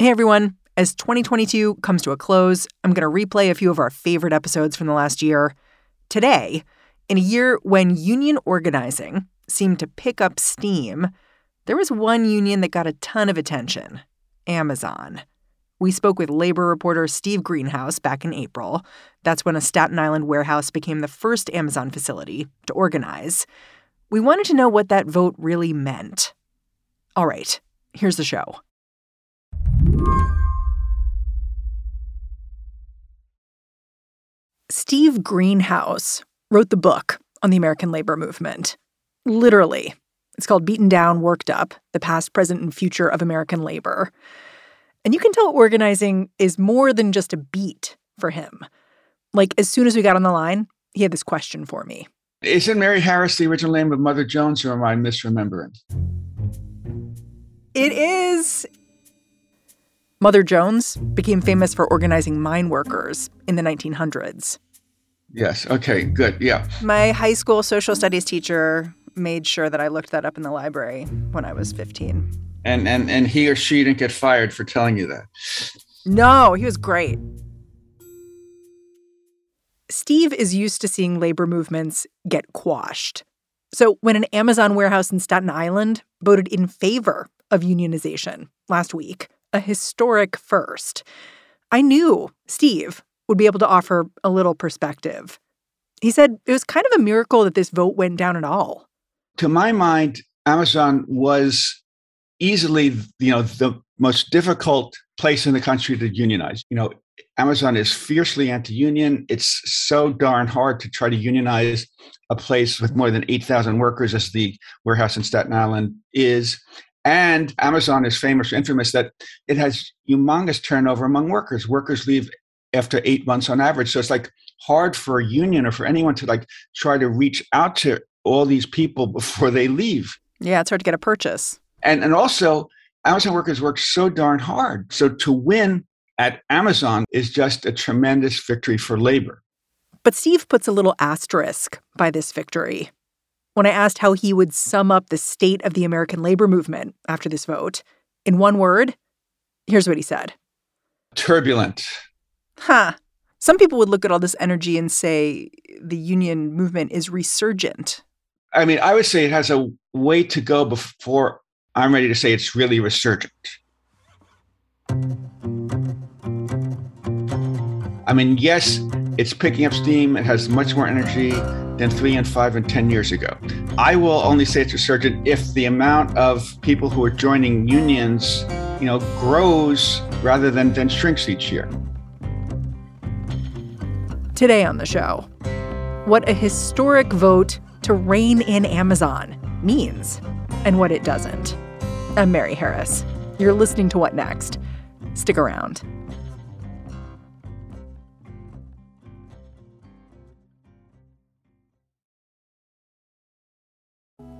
Hey everyone, as 2022 comes to a close, I'm going to replay a few of our favorite episodes from the last year. Today, in a year when union organizing seemed to pick up steam, there was one union that got a ton of attention Amazon. We spoke with labor reporter Steve Greenhouse back in April. That's when a Staten Island warehouse became the first Amazon facility to organize. We wanted to know what that vote really meant. All right, here's the show. Steve Greenhouse wrote the book on the American labor movement. Literally. It's called Beaten Down, Worked Up The Past, Present, and Future of American Labor. And you can tell organizing is more than just a beat for him. Like, as soon as we got on the line, he had this question for me. Isn't Mary Harris the original name of Mother Jones, or am I misremembering? It is. Mother Jones became famous for organizing mine workers in the 1900s. Yes. Okay. Good. Yeah. My high school social studies teacher made sure that I looked that up in the library when I was 15. And and and he or she didn't get fired for telling you that. No, he was great. Steve is used to seeing labor movements get quashed. So when an Amazon warehouse in Staten Island voted in favor of unionization last week, a historic first. I knew Steve would be able to offer a little perspective. He said it was kind of a miracle that this vote went down at all. To my mind, Amazon was easily, you know, the most difficult place in the country to unionize. You know, Amazon is fiercely anti-union. It's so darn hard to try to unionize a place with more than 8,000 workers as the warehouse in Staten Island is. And Amazon is famous or infamous that it has humongous turnover among workers. Workers leave after eight months on average. So it's like hard for a union or for anyone to like try to reach out to all these people before they leave. Yeah, it's hard to get a purchase. And and also Amazon workers work so darn hard. So to win at Amazon is just a tremendous victory for labor. But Steve puts a little asterisk by this victory. When I asked how he would sum up the state of the American labor movement after this vote, in one word, here's what he said Turbulent. Huh. Some people would look at all this energy and say the union movement is resurgent. I mean, I would say it has a way to go before I'm ready to say it's really resurgent. I mean, yes, it's picking up steam. It has much more energy than three and five and 10 years ago. I will only say it's resurgent if the amount of people who are joining unions, you know, grows rather than, than shrinks each year. Today on the show, what a historic vote to rein in Amazon means and what it doesn't. I'm Mary Harris. You're listening to What Next? Stick around.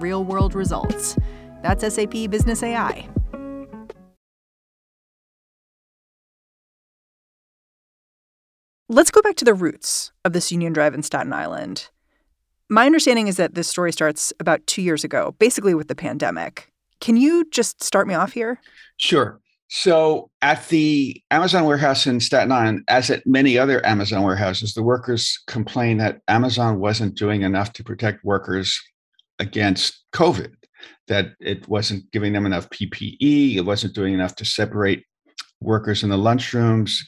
real world results. That's SAP Business AI. Let's go back to the roots of this union drive in Staten Island. My understanding is that this story starts about two years ago, basically with the pandemic. Can you just start me off here? Sure. So at the Amazon warehouse in Staten Island, as at many other Amazon warehouses, the workers complained that Amazon wasn't doing enough to protect workers against COVID, that it wasn't giving them enough PPE, it wasn't doing enough to separate workers in the lunchrooms.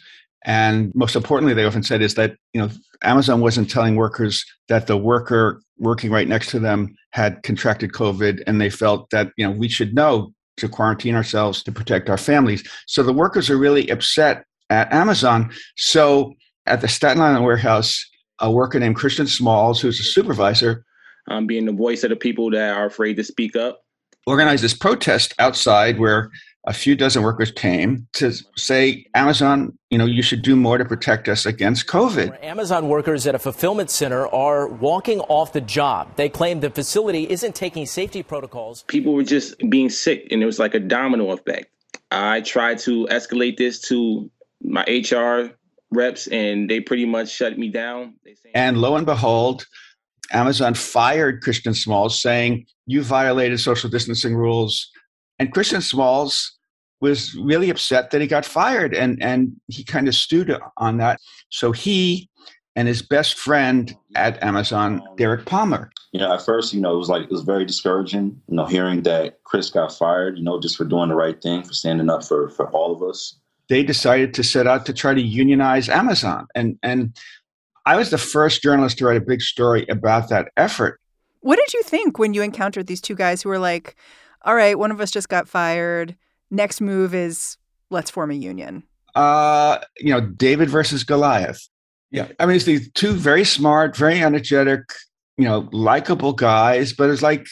And most importantly, they often said is that you know Amazon wasn't telling workers that the worker working right next to them had contracted COVID, and they felt that you know we should know to quarantine ourselves to protect our families. So the workers are really upset at Amazon. So at the Staten Island warehouse, a worker named Christian Smalls, who's a supervisor, um, being the voice of the people that are afraid to speak up, organized this protest outside where a few dozen workers came to say, Amazon, you know, you should do more to protect us against COVID. Amazon workers at a fulfillment center are walking off the job. They claim the facility isn't taking safety protocols. People were just being sick, and it was like a domino effect. I tried to escalate this to my HR reps, and they pretty much shut me down. And lo and behold, Amazon fired Christian Smalls, saying, You violated social distancing rules and Christian Smalls was really upset that he got fired and, and he kind of stewed on that. So he and his best friend at Amazon, Derek Palmer. You know, at first, you know, it was like it was very discouraging, you know, hearing that Chris got fired, you know, just for doing the right thing, for standing up for for all of us. They decided to set out to try to unionize Amazon. And and I was the first journalist to write a big story about that effort. What did you think when you encountered these two guys who were like, all right, one of us just got fired. Next move is let's form a union. Uh, you know, David versus Goliath. Yeah. I mean, it's these two very smart, very energetic, you know, likable guys, but it's like,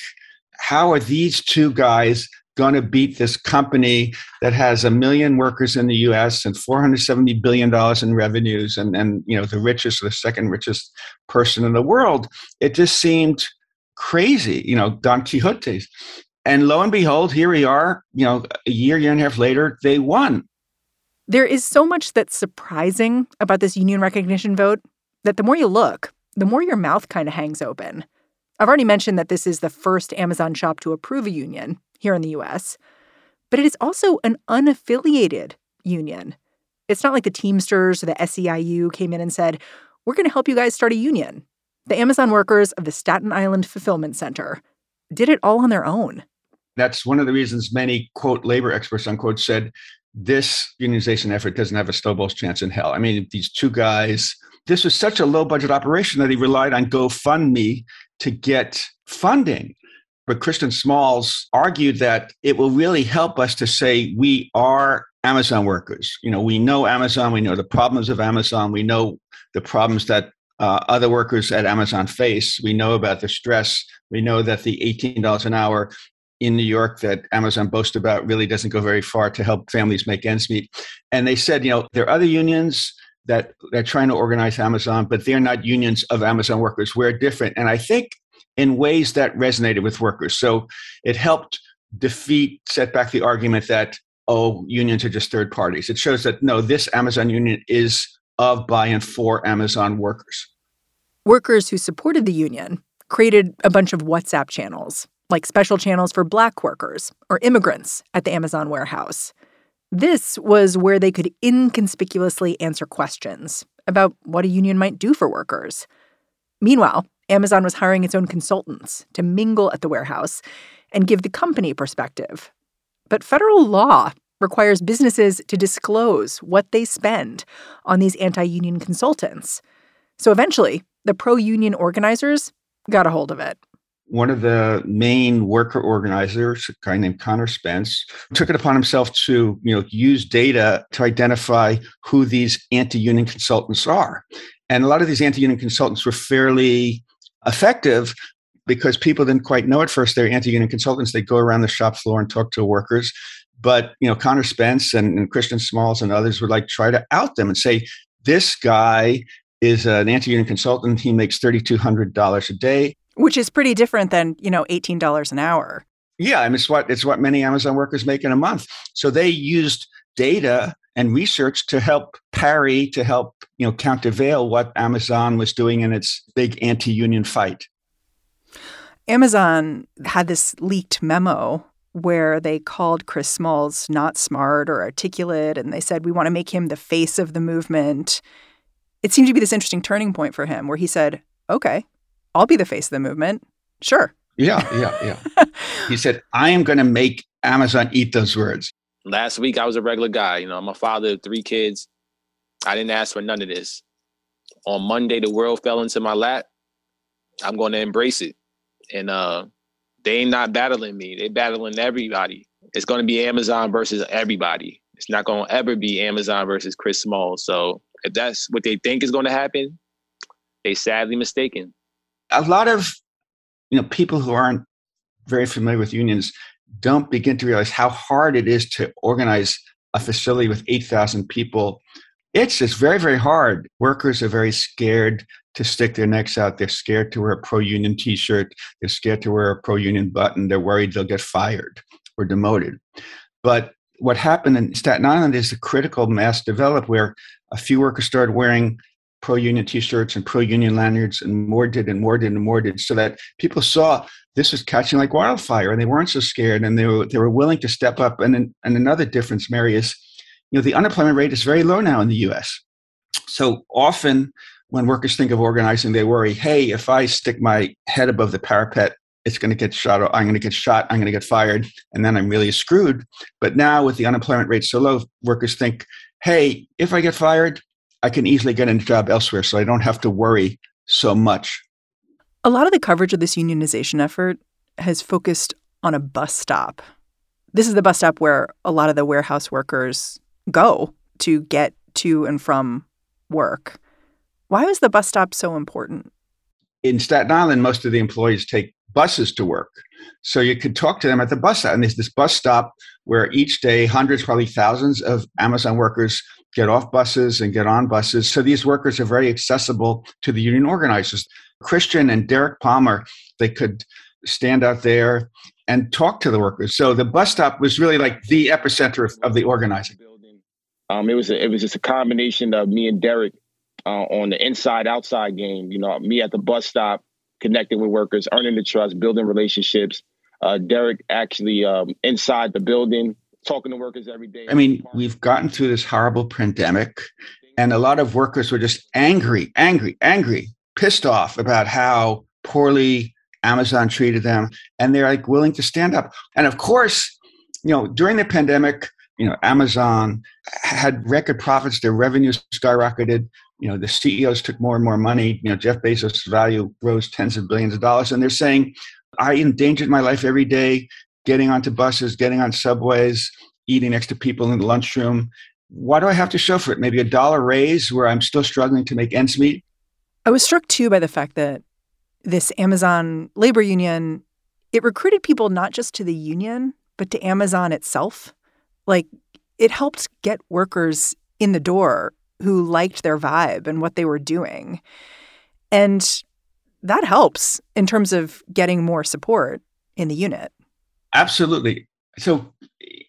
how are these two guys going to beat this company that has a million workers in the US and 470 billion dollars in revenues and and you know the richest the second richest person in the world it just seemed crazy you know Don Quixote's and lo and behold, here we are, you know, a year, year and a half later, they won. There is so much that's surprising about this union recognition vote that the more you look, the more your mouth kind of hangs open. I've already mentioned that this is the first Amazon shop to approve a union here in the US, but it is also an unaffiliated union. It's not like the Teamsters or the SEIU came in and said, We're going to help you guys start a union. The Amazon workers of the Staten Island Fulfillment Center did it all on their own. That's one of the reasons many, quote, labor experts, unquote, said this unionization effort doesn't have a snowball's chance in hell. I mean, these two guys, this was such a low budget operation that he relied on GoFundMe to get funding. But Christian Smalls argued that it will really help us to say we are Amazon workers. You know, we know Amazon, we know the problems of Amazon, we know the problems that uh, other workers at Amazon face. We know about the stress. We know that the $18 an hour in New York that Amazon boasts about really doesn't go very far to help families make ends meet. And they said, you know, there are other unions that they're trying to organize Amazon, but they're not unions of Amazon workers. We're different. And I think in ways that resonated with workers. So it helped defeat, set back the argument that, oh, unions are just third parties. It shows that no, this Amazon union is of, by, and for Amazon workers. Workers who supported the union created a bunch of WhatsApp channels like special channels for black workers or immigrants at the Amazon warehouse. This was where they could inconspicuously answer questions about what a union might do for workers. Meanwhile, Amazon was hiring its own consultants to mingle at the warehouse and give the company perspective. But federal law requires businesses to disclose what they spend on these anti union consultants. So eventually, the pro union organizers got a hold of it one of the main worker organizers, a guy named Connor Spence, took it upon himself to you know use data to identify who these anti-union consultants are. And a lot of these anti-union consultants were fairly effective because people didn't quite know at first they're anti-union consultants. They go around the shop floor and talk to workers. But you know, Connor Spence and, and Christian Smalls and others would like try to out them and say, this guy is an anti-union consultant. He makes $3,200 a day which is pretty different than you know eighteen dollars an hour. Yeah, and it's what it's what many Amazon workers make in a month. So they used data and research to help parry to help, you know, countervail what Amazon was doing in its big anti-union fight. Amazon had this leaked memo where they called Chris Smalls not smart or articulate, and they said, We want to make him the face of the movement. It seemed to be this interesting turning point for him where he said, Okay, I'll be the face of the movement. Sure. Yeah, yeah, yeah. he said, I am going to make Amazon eat those words. Last week, I was a regular guy. You know, I'm a father of three kids. I didn't ask for none of this. On Monday, the world fell into my lap. I'm going to embrace it. And uh, they ain't not battling me. They battling everybody. It's going to be Amazon versus everybody. It's not going to ever be Amazon versus Chris Small. So if that's what they think is going to happen, they sadly mistaken. A lot of you know people who aren't very familiar with unions don't begin to realize how hard it is to organize a facility with 8,000 people. It's just very, very hard. Workers are very scared to stick their necks out. They're scared to wear a pro union t shirt. They're scared to wear a pro union button. They're worried they'll get fired or demoted. But what happened in Staten Island is the critical mass developed where a few workers started wearing pro union t shirts and pro union lanyards, and more did and more did and more did, so that people saw this was catching like wildfire and they weren't so scared and they were, they were willing to step up. And, and another difference, Mary, is you know, the unemployment rate is very low now in the US. So often when workers think of organizing, they worry, hey, if I stick my head above the parapet, it's going to get shot. I'm going to get shot. I'm going to get fired, and then I'm really screwed. But now, with the unemployment rate so low, workers think, "Hey, if I get fired, I can easily get a job elsewhere, so I don't have to worry so much." A lot of the coverage of this unionization effort has focused on a bus stop. This is the bus stop where a lot of the warehouse workers go to get to and from work. Why was the bus stop so important? In Staten Island, most of the employees take buses to work. So you could talk to them at the bus stop. And there's this bus stop where each day hundreds, probably thousands of Amazon workers get off buses and get on buses. So these workers are very accessible to the union organizers. Christian and Derek Palmer, they could stand out there and talk to the workers. So the bus stop was really like the epicenter of, of the organizing. Um, it was a, it was just a combination of me and Derek uh, on the inside outside game. You know, me at the bus stop, connecting with workers, earning the trust, building relationships. Uh, Derek actually um, inside the building, talking to workers every day. I mean, we've gotten through this horrible pandemic, and a lot of workers were just angry, angry, angry, pissed off about how poorly Amazon treated them, and they're like willing to stand up. And of course, you know, during the pandemic, you know, Amazon had record profits, their revenues skyrocketed. You know, the CEOs took more and more money. You know, Jeff Bezos' value rose tens of billions of dollars. And they're saying, I endangered my life every day, getting onto buses, getting on subways, eating next to people in the lunchroom. Why do I have to show for it? Maybe a dollar raise where I'm still struggling to make ends meet? I was struck too by the fact that this Amazon labor union, it recruited people not just to the union, but to Amazon itself. Like it helped get workers in the door who liked their vibe and what they were doing. And that helps in terms of getting more support in the unit. Absolutely. So,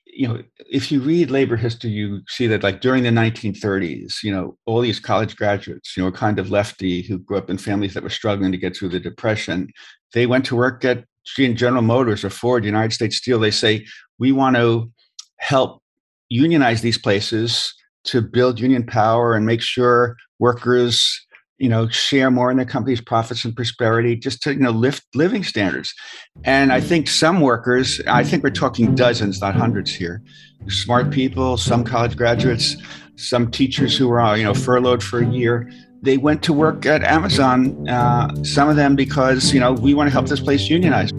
you know, if you read labor history, you see that like during the 1930s, you know, all these college graduates, you know, kind of lefty who grew up in families that were struggling to get through the depression, they went to work at General Motors or Ford, United States Steel. They say, we want to help unionize these places to build union power and make sure workers you know share more in the company's profits and prosperity just to you know lift living standards. And i think some workers i think we're talking dozens not hundreds here smart people some college graduates some teachers who were you know furloughed for a year. They went to work at amazon uh, some of them because you know we want to help this place unionize.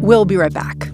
We'll be right back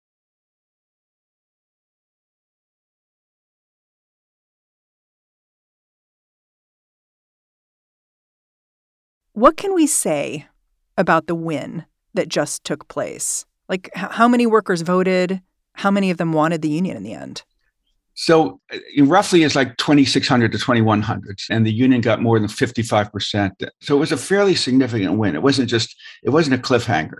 What can we say about the win that just took place? Like, how many workers voted? How many of them wanted the union in the end? So uh, roughly it's like 2,600 to 2,100, and the union got more than 55%. So it was a fairly significant win. It wasn't just, it wasn't a cliffhanger.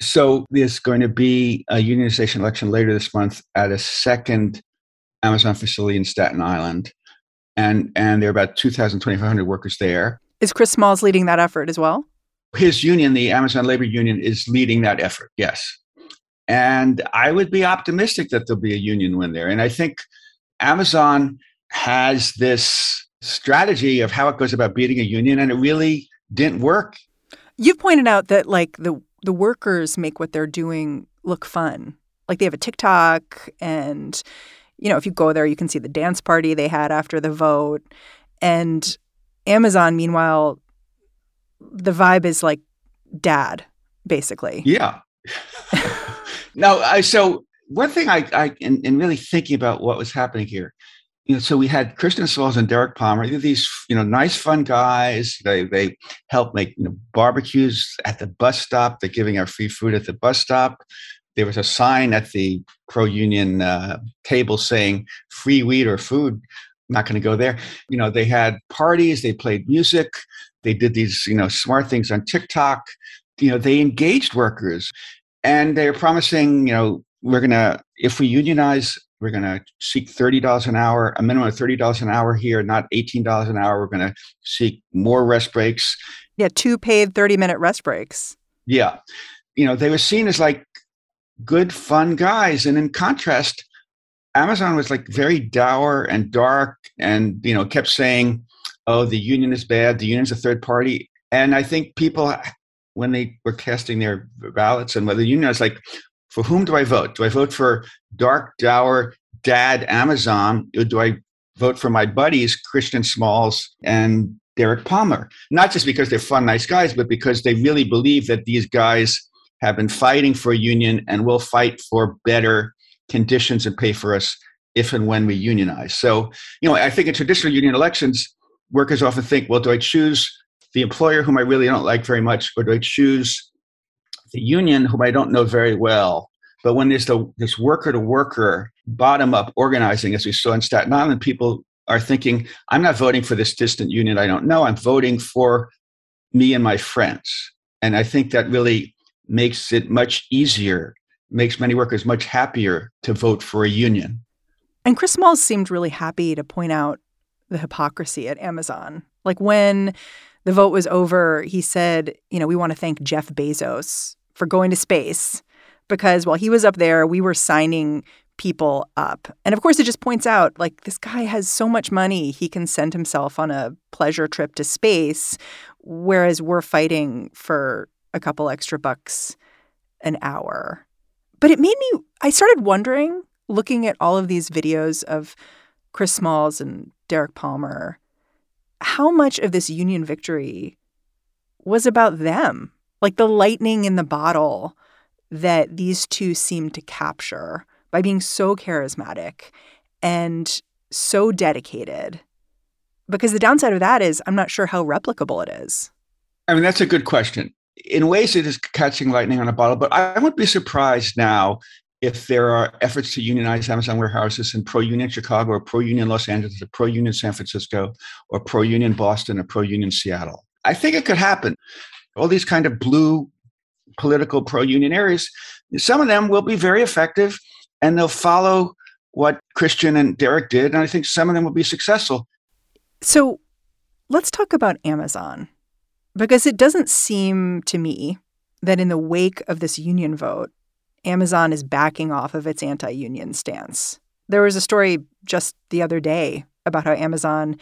So there's going to be a unionization election later this month at a second Amazon facility in Staten Island. And, and there are about 2,000, 2,500 workers there. Is Chris Smalls leading that effort as well? His union, the Amazon Labor Union, is leading that effort, yes. And I would be optimistic that there'll be a union win there. And I think Amazon has this strategy of how it goes about beating a union, and it really didn't work. You've pointed out that like the the workers make what they're doing look fun. Like they have a TikTok and you know, if you go there you can see the dance party they had after the vote. And Amazon meanwhile the vibe is like dad basically. Yeah. no, I so one thing I, I in, in, really thinking about what was happening here, you know, so we had Christian Smalls and Derek Palmer. These, you know, nice, fun guys. They they help make you know, barbecues at the bus stop. They're giving our free food at the bus stop. There was a sign at the pro union uh, table saying "free weed or food." Not going to go there. You know, they had parties. They played music. They did these, you know, smart things on TikTok. You know, they engaged workers, and they're promising, you know, we're going to, if we unionize, we're going to seek $30 an hour, a minimum of $30 an hour here, not $18 an hour. We're going to seek more rest breaks. Yeah, two paid 30 minute rest breaks. Yeah. You know, they were seen as like good, fun guys. And in contrast, Amazon was like very dour and dark and, you know, kept saying, oh, the union is bad, the union's a third party. And I think people, when they were casting their ballots and whether the union was like, for whom do I vote? Do I vote for dark, dour dad Amazon? Or do I vote for my buddies, Christian Smalls and Derek Palmer? Not just because they're fun, nice guys, but because they really believe that these guys have been fighting for a union and will fight for better conditions and pay for us if and when we unionize. So, you know, I think in traditional union elections, workers often think, well, do I choose the employer whom I really don't like very much, or do I choose the union, whom I don't know very well. But when there's the, this worker to worker, bottom up organizing, as we saw in Staten Island, people are thinking, I'm not voting for this distant union I don't know. I'm voting for me and my friends. And I think that really makes it much easier, makes many workers much happier to vote for a union. And Chris Smalls seemed really happy to point out the hypocrisy at Amazon. Like when the vote was over, he said, you know, we want to thank Jeff Bezos for going to space because while he was up there, we were signing people up. And of course, it just points out like this guy has so much money, he can send himself on a pleasure trip to space, whereas we're fighting for a couple extra bucks an hour. But it made me, I started wondering, looking at all of these videos of Chris Smalls and Derek Palmer, how much of this union victory was about them like the lightning in the bottle that these two seemed to capture by being so charismatic and so dedicated. Because the downside of that is, I'm not sure how replicable it is. I mean, that's a good question. In ways, it is catching lightning on a bottle, but I would be surprised now if there are efforts to unionize Amazon warehouses in pro union Chicago or pro union Los Angeles or pro union San Francisco or pro union Boston or pro union Seattle. I think it could happen all these kind of blue political pro-union areas, some of them will be very effective and they'll follow what Christian and Derek did. And I think some of them will be successful. So let's talk about Amazon because it doesn't seem to me that in the wake of this union vote, Amazon is backing off of its anti union stance. There was a story just the other day about how Amazon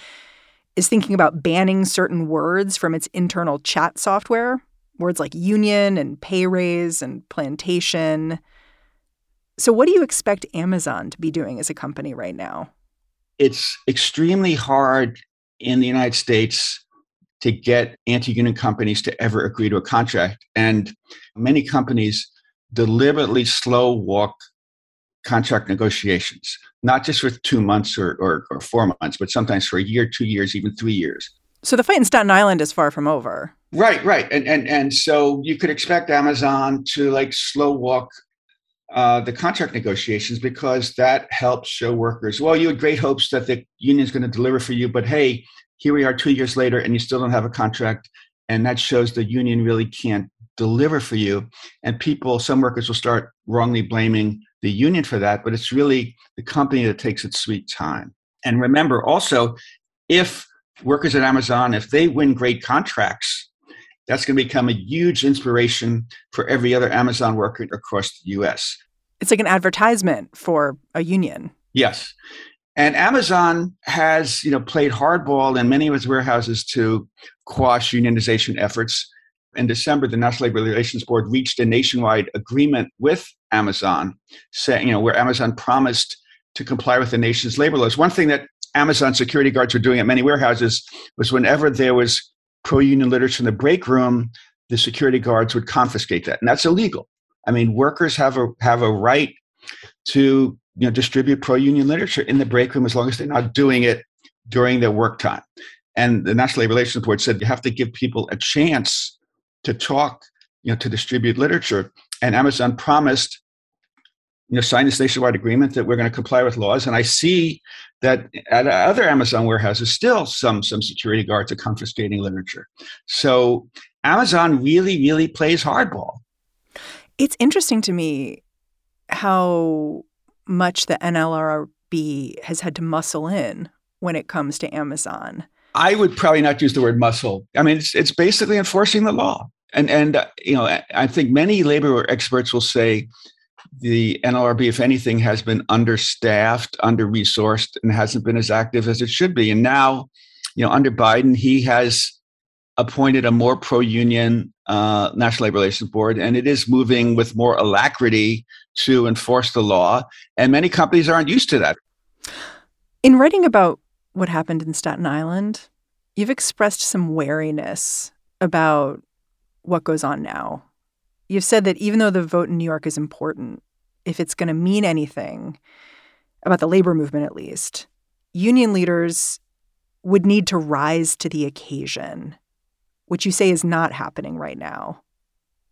is thinking about banning certain words from its internal chat software, words like union and pay raise and plantation. So, what do you expect Amazon to be doing as a company right now? It's extremely hard in the United States to get anti union companies to ever agree to a contract. And many companies deliberately slow walk contract negotiations, not just for two months or, or, or, four months, but sometimes for a year, two years, even three years. So the fight in Staten Island is far from over. Right, right. And and and so you could expect Amazon to like slow walk uh, the contract negotiations because that helps show workers, well, you had great hopes that the union is going to deliver for you, but hey, here we are two years later and you still don't have a contract. And that shows the union really can't deliver for you. And people, some workers will start wrongly blaming the union for that, but it's really the company that takes its sweet time. And remember also, if workers at Amazon, if they win great contracts, that's going to become a huge inspiration for every other Amazon worker across the US. It's like an advertisement for a union. Yes. And Amazon has, you know, played hardball in many of its warehouses to quash unionization efforts. In December, the National Labor Relations Board reached a nationwide agreement with Amazon, saying, you know, where Amazon promised to comply with the nation's labor laws. One thing that Amazon security guards were doing at many warehouses was whenever there was pro-union literature in the break room, the security guards would confiscate that, and that's illegal. I mean, workers have a have a right to you know distribute pro-union literature in the break room as long as they're not doing it during their work time. And the National Labor Relations Board said you have to give people a chance to talk, you know, to distribute literature. And Amazon promised, you know, sign this nationwide agreement that we're going to comply with laws. And I see that at other Amazon warehouses, still some some security guards are confiscating literature. So Amazon really, really plays hardball. It's interesting to me how much the NLRB has had to muscle in when it comes to Amazon. I would probably not use the word muscle. I mean, it's it's basically enforcing the law. And and uh, you know, I think many labor experts will say the NLRB, if anything, has been understaffed, under resourced, and hasn't been as active as it should be. And now, you know, under Biden, he has appointed a more pro union uh, National Labor Relations Board, and it is moving with more alacrity to enforce the law. And many companies aren't used to that. In writing about what happened in Staten Island, you've expressed some wariness about what goes on now You've said that even though the vote in New York is important, if it's going to mean anything about the labor movement, at least, union leaders would need to rise to the occasion, which you say is not happening right now.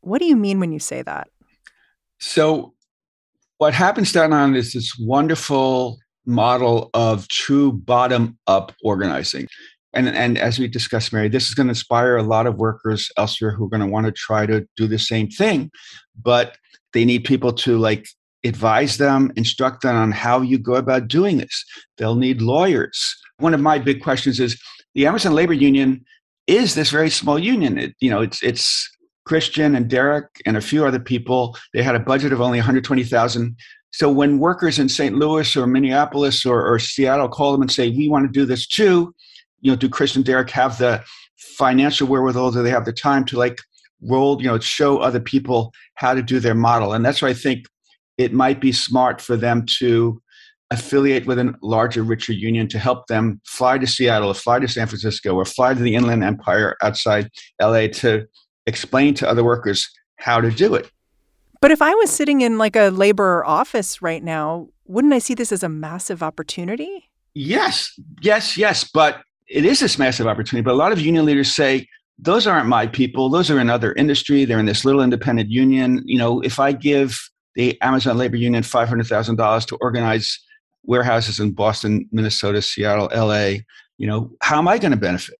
What do you mean when you say that? So, what happens down on is this wonderful model of true bottom up organizing and and as we discussed mary this is going to inspire a lot of workers elsewhere who are going to want to try to do the same thing but they need people to like advise them instruct them on how you go about doing this they'll need lawyers one of my big questions is the amazon labor union is this very small union it, you know it's it's christian and derek and a few other people they had a budget of only 120000 so when workers in st louis or minneapolis or, or seattle call them and say we want to do this too you know, do Chris and Derek have the financial wherewithal? Do they have the time to like roll, you know, show other people how to do their model? And that's why I think it might be smart for them to affiliate with a larger, richer union to help them fly to Seattle or fly to San Francisco or fly to the Inland Empire outside LA to explain to other workers how to do it. But if I was sitting in like a labor office right now, wouldn't I see this as a massive opportunity? Yes, yes, yes. But it is this massive opportunity, but a lot of union leaders say, those aren't my people. Those are in other industry. They're in this little independent union. You know, if I give the Amazon Labor Union $500,000 to organize warehouses in Boston, Minnesota, Seattle, LA, you know, how am I going to benefit?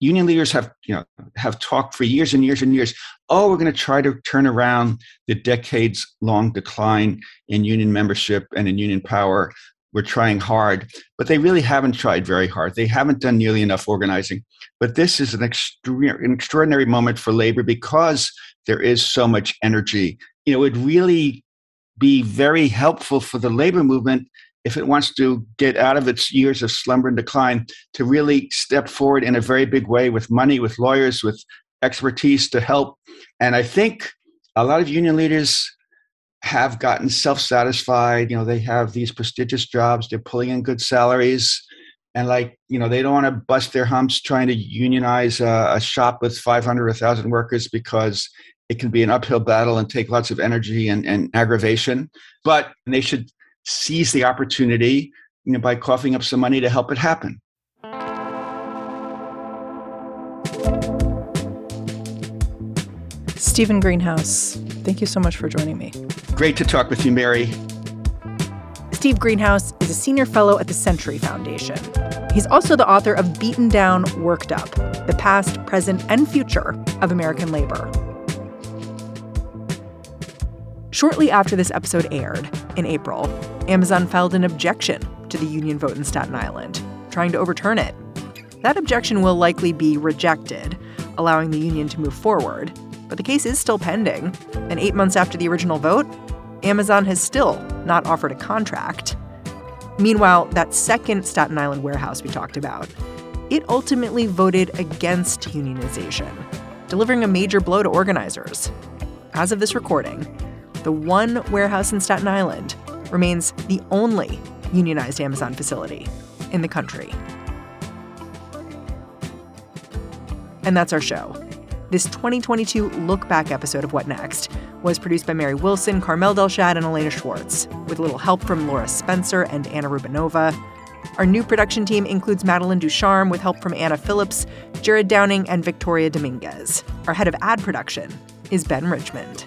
Union leaders have, you know, have talked for years and years and years. Oh, we're going to try to turn around the decades long decline in union membership and in union power we're trying hard, but they really haven't tried very hard. They haven't done nearly enough organizing. But this is an, extra- an extraordinary moment for labor because there is so much energy. You know, it would really be very helpful for the labor movement if it wants to get out of its years of slumber and decline to really step forward in a very big way with money, with lawyers, with expertise to help. And I think a lot of union leaders have gotten self-satisfied. You know they have these prestigious jobs. They're pulling in good salaries. And like you know they don't want to bust their humps trying to unionize a, a shop with 500 or 1000 workers because it can be an uphill battle and take lots of energy and, and aggravation. But they should seize the opportunity you know by coughing up some money to help it happen Stephen Greenhouse, thank you so much for joining me. Great to talk with you, Mary. Steve Greenhouse is a senior fellow at the Century Foundation. He's also the author of Beaten Down, Worked Up The Past, Present, and Future of American Labor. Shortly after this episode aired, in April, Amazon filed an objection to the union vote in Staten Island, trying to overturn it. That objection will likely be rejected, allowing the union to move forward. But the case is still pending, and eight months after the original vote, Amazon has still not offered a contract. Meanwhile, that second Staten Island warehouse we talked about, it ultimately voted against unionization, delivering a major blow to organizers. As of this recording, the one warehouse in Staten Island remains the only unionized Amazon facility in the country. And that's our show. This 2022 look back episode of What Next was produced by Mary Wilson, Carmel Delshad, and Elena Schwartz, with a little help from Laura Spencer and Anna Rubinova. Our new production team includes Madeline Ducharme with help from Anna Phillips, Jared Downing, and Victoria Dominguez. Our head of ad production is Ben Richmond.